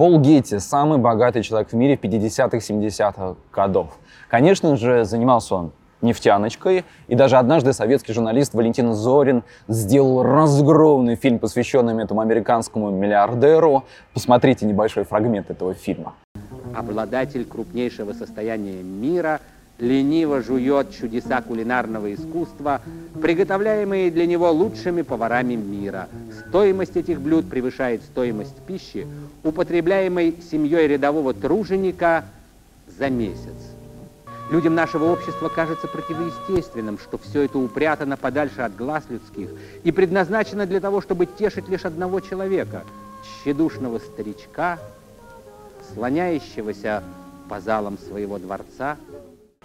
Пол Гетти – самый богатый человек в мире в 50-х, 70-х годов. Конечно же, занимался он нефтяночкой. И даже однажды советский журналист Валентин Зорин сделал разгромный фильм, посвященный этому американскому миллиардеру. Посмотрите небольшой фрагмент этого фильма. Обладатель крупнейшего состояния мира лениво жует чудеса кулинарного искусства, приготовляемые для него лучшими поварами мира. Стоимость этих блюд превышает стоимость пищи, употребляемой семьей рядового труженика за месяц. Людям нашего общества кажется противоестественным, что все это упрятано подальше от глаз людских и предназначено для того, чтобы тешить лишь одного человека, тщедушного старичка, слоняющегося по залам своего дворца,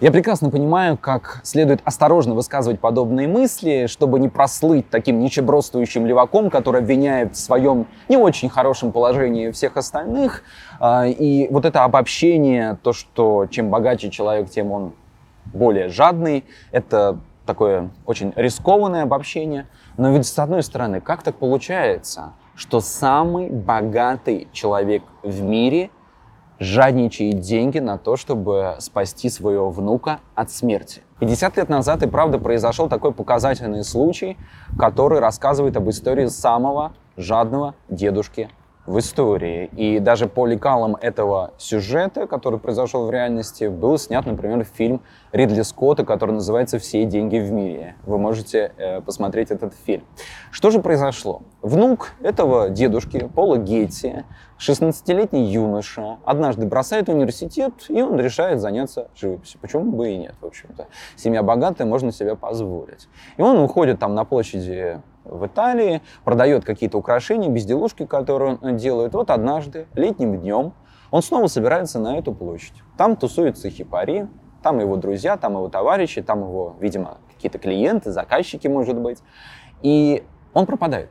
я прекрасно понимаю, как следует осторожно высказывать подобные мысли, чтобы не прослыть таким нищебродствующим леваком, который обвиняет в своем не очень хорошем положении всех остальных. А, и вот это обобщение, то, что чем богаче человек, тем он более жадный, это такое очень рискованное обобщение. Но ведь с одной стороны, как так получается, что самый богатый человек в мире – жадничает деньги на то, чтобы спасти своего внука от смерти. 50 лет назад и правда произошел такой показательный случай, который рассказывает об истории самого жадного дедушки в истории. И даже по лекалам этого сюжета, который произошел в реальности, был снят, например, фильм Ридли Скотта, который называется «Все деньги в мире». Вы можете э, посмотреть этот фильм. Что же произошло? Внук этого дедушки, Пола Гетти, 16-летний юноша, однажды бросает университет, и он решает заняться живописью. Почему бы и нет, в общем-то. Семья богатая, можно себе позволить. И он уходит там на площади в Италии, продает какие-то украшения, безделушки, которые он делает. Вот однажды, летним днем, он снова собирается на эту площадь. Там тусуются хипари, там его друзья, там его товарищи, там его, видимо, какие-то клиенты, заказчики, может быть. И он пропадает,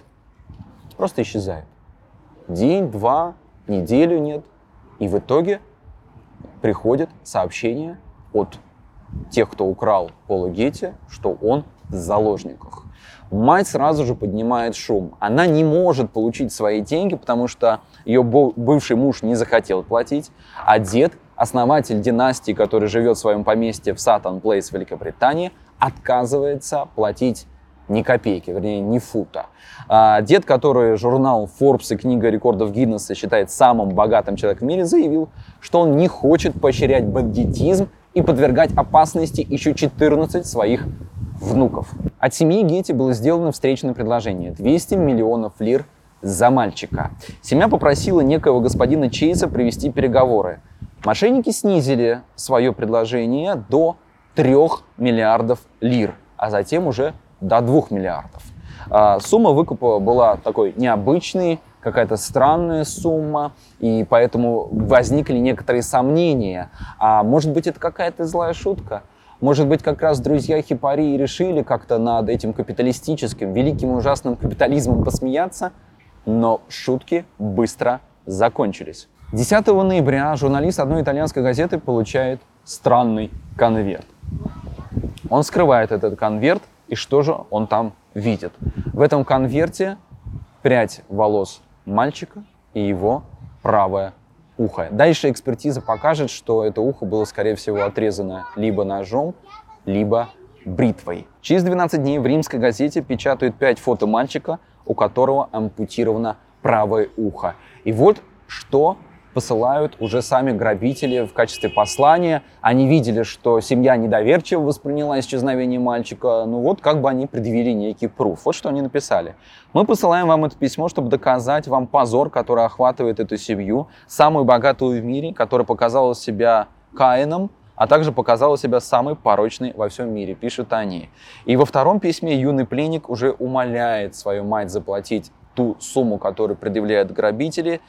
просто исчезает. День, два, неделю нет. И в итоге приходит сообщение от тех, кто украл Пола Гетти, что он в заложниках. Мать сразу же поднимает шум. Она не может получить свои деньги, потому что ее бывший муж не захотел платить, а дед, основатель династии, который живет в своем поместье в Саттон Плейс, Великобритании, отказывается платить ни копейки, вернее, ни фута. А дед, который журнал Forbes и книга рекордов Гиннесса считает самым богатым человеком в мире, заявил, что он не хочет поощрять бандитизм и подвергать опасности еще 14 своих внуков. От семьи Гетти было сделано встречное предложение – 200 миллионов лир за мальчика. Семья попросила некоего господина Чейза провести переговоры. Мошенники снизили свое предложение до 3 миллиардов лир, а затем уже до 2 миллиардов. А, сумма выкупа была такой необычной, какая-то странная сумма, и поэтому возникли некоторые сомнения. А может быть, это какая-то злая шутка? Может быть, как раз друзья Хипари решили как-то над этим капиталистическим, великим ужасным капитализмом посмеяться, но шутки быстро закончились. 10 ноября журналист одной итальянской газеты получает странный конверт. Он скрывает этот конверт, и что же он там видит? В этом конверте прядь волос мальчика и его правая ухо. Дальше экспертиза покажет, что это ухо было, скорее всего, отрезано либо ножом, либо бритвой. Через 12 дней в римской газете печатают 5 фото мальчика, у которого ампутировано правое ухо. И вот что посылают уже сами грабители в качестве послания. Они видели, что семья недоверчиво восприняла исчезновение мальчика. Ну вот как бы они предъявили некий пруф. Вот что они написали. Мы посылаем вам это письмо, чтобы доказать вам позор, который охватывает эту семью, самую богатую в мире, которая показала себя Каином, а также показала себя самой порочной во всем мире, пишут они. И во втором письме юный пленник уже умоляет свою мать заплатить ту сумму, которую предъявляют грабители,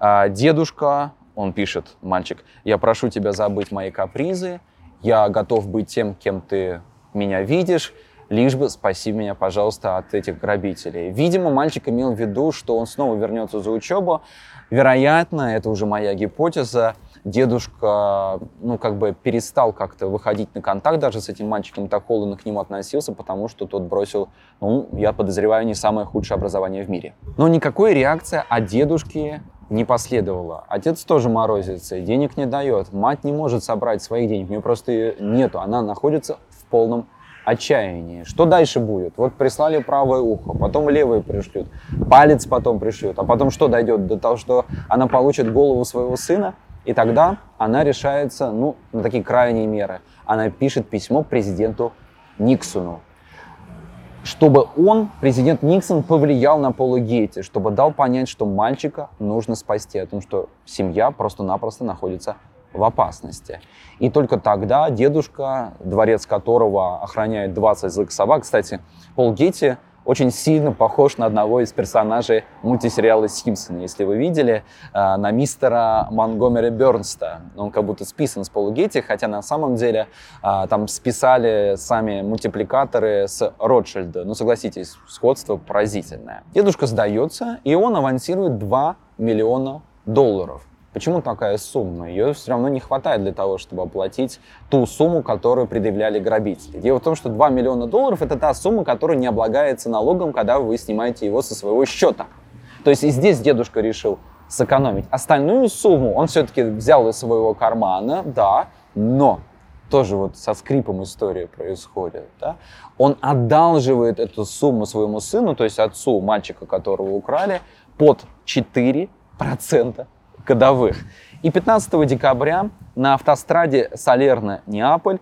а дедушка, он пишет, мальчик, я прошу тебя забыть мои капризы, я готов быть тем, кем ты меня видишь, лишь бы спаси меня, пожалуйста, от этих грабителей. Видимо, мальчик имел в виду, что он снова вернется за учебу. Вероятно, это уже моя гипотеза, дедушка, ну, как бы перестал как-то выходить на контакт даже с этим мальчиком, так холодно к нему относился, потому что тот бросил, ну, я подозреваю, не самое худшее образование в мире. Но никакой реакции от дедушки не последовало. Отец тоже морозится, денег не дает. Мать не может собрать своих денег, у нее просто нету. Она находится в полном отчаянии. Что дальше будет? Вот прислали правое ухо, потом левое пришлют, палец потом пришлют, а потом что дойдет до того, что она получит голову своего сына, и тогда она решается ну, на такие крайние меры. Она пишет письмо президенту Никсону, чтобы он, президент Никсон, повлиял на Пола Гейти, чтобы дал понять, что мальчика нужно спасти, о том, что семья просто-напросто находится в опасности. И только тогда дедушка, дворец которого охраняет 20 злых собак, кстати, Пол Гетти очень сильно похож на одного из персонажей мультисериала «Симпсоны». Если вы видели, э, на мистера Монгомери Бернста. Он как будто списан с Пола Гетти, хотя на самом деле э, там списали сами мультипликаторы с Ротшильда. Ну, согласитесь, сходство поразительное. Дедушка сдается, и он авансирует 2 миллиона долларов. Почему такая сумма? Ее все равно не хватает для того, чтобы оплатить ту сумму, которую предъявляли грабители. Дело в том, что 2 миллиона долларов – это та сумма, которая не облагается налогом, когда вы снимаете его со своего счета. То есть и здесь дедушка решил сэкономить. Остальную сумму он все-таки взял из своего кармана, да, но тоже вот со скрипом история происходит, да, он одалживает эту сумму своему сыну, то есть отцу мальчика, которого украли, под 4% годовых. И 15 декабря на автостраде Салерно-Неаполь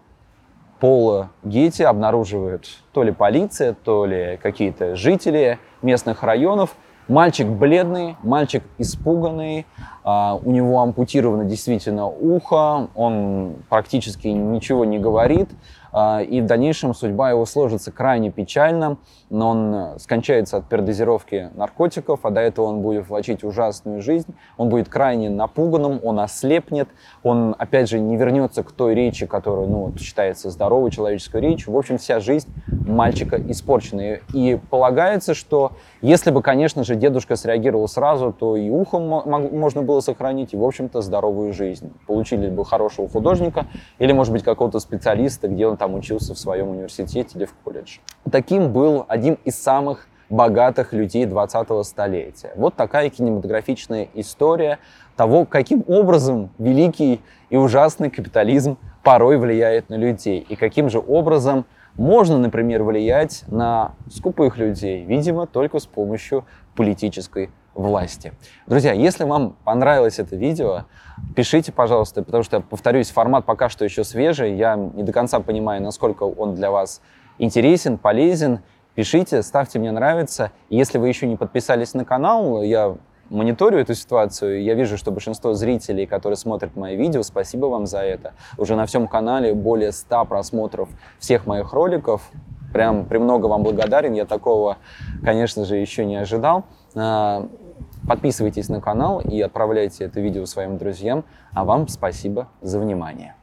Пола Гетти обнаруживают то ли полиция, то ли какие-то жители местных районов. Мальчик бледный, мальчик испуганный, а, у него ампутировано действительно ухо, он практически ничего не говорит, и в дальнейшем судьба его сложится крайне печально, но он э, скончается от передозировки наркотиков, а до этого он будет влачить ужасную жизнь, он будет крайне напуганным, он ослепнет, он, опять же, не вернется к той речи, которая, ну, считается здоровой человеческой речью. В общем, вся жизнь мальчика испорчена. И полагается, что если бы, конечно же, дедушка среагировал сразу, то и ухо можно было сохранить, и, в общем-то, здоровую жизнь. Получили бы хорошего художника или, может быть, какого-то специалиста, где он там учился в своем университете или в колледже. Таким был один из самых богатых людей 20-го столетия. Вот такая кинематографичная история того, каким образом великий и ужасный капитализм порой влияет на людей, и каким же образом можно, например, влиять на скупых людей, видимо, только с помощью политической власти. Друзья, если вам понравилось это видео, пишите, пожалуйста, потому что, повторюсь, формат пока что еще свежий, я не до конца понимаю, насколько он для вас интересен, полезен. Пишите, ставьте мне нравится. Если вы еще не подписались на канал, я мониторю эту ситуацию, я вижу, что большинство зрителей, которые смотрят мои видео, спасибо вам за это. Уже на всем канале более 100 просмотров всех моих роликов. Прям премного вам благодарен. Я такого, конечно же, еще не ожидал. Подписывайтесь на канал и отправляйте это видео своим друзьям. А вам спасибо за внимание.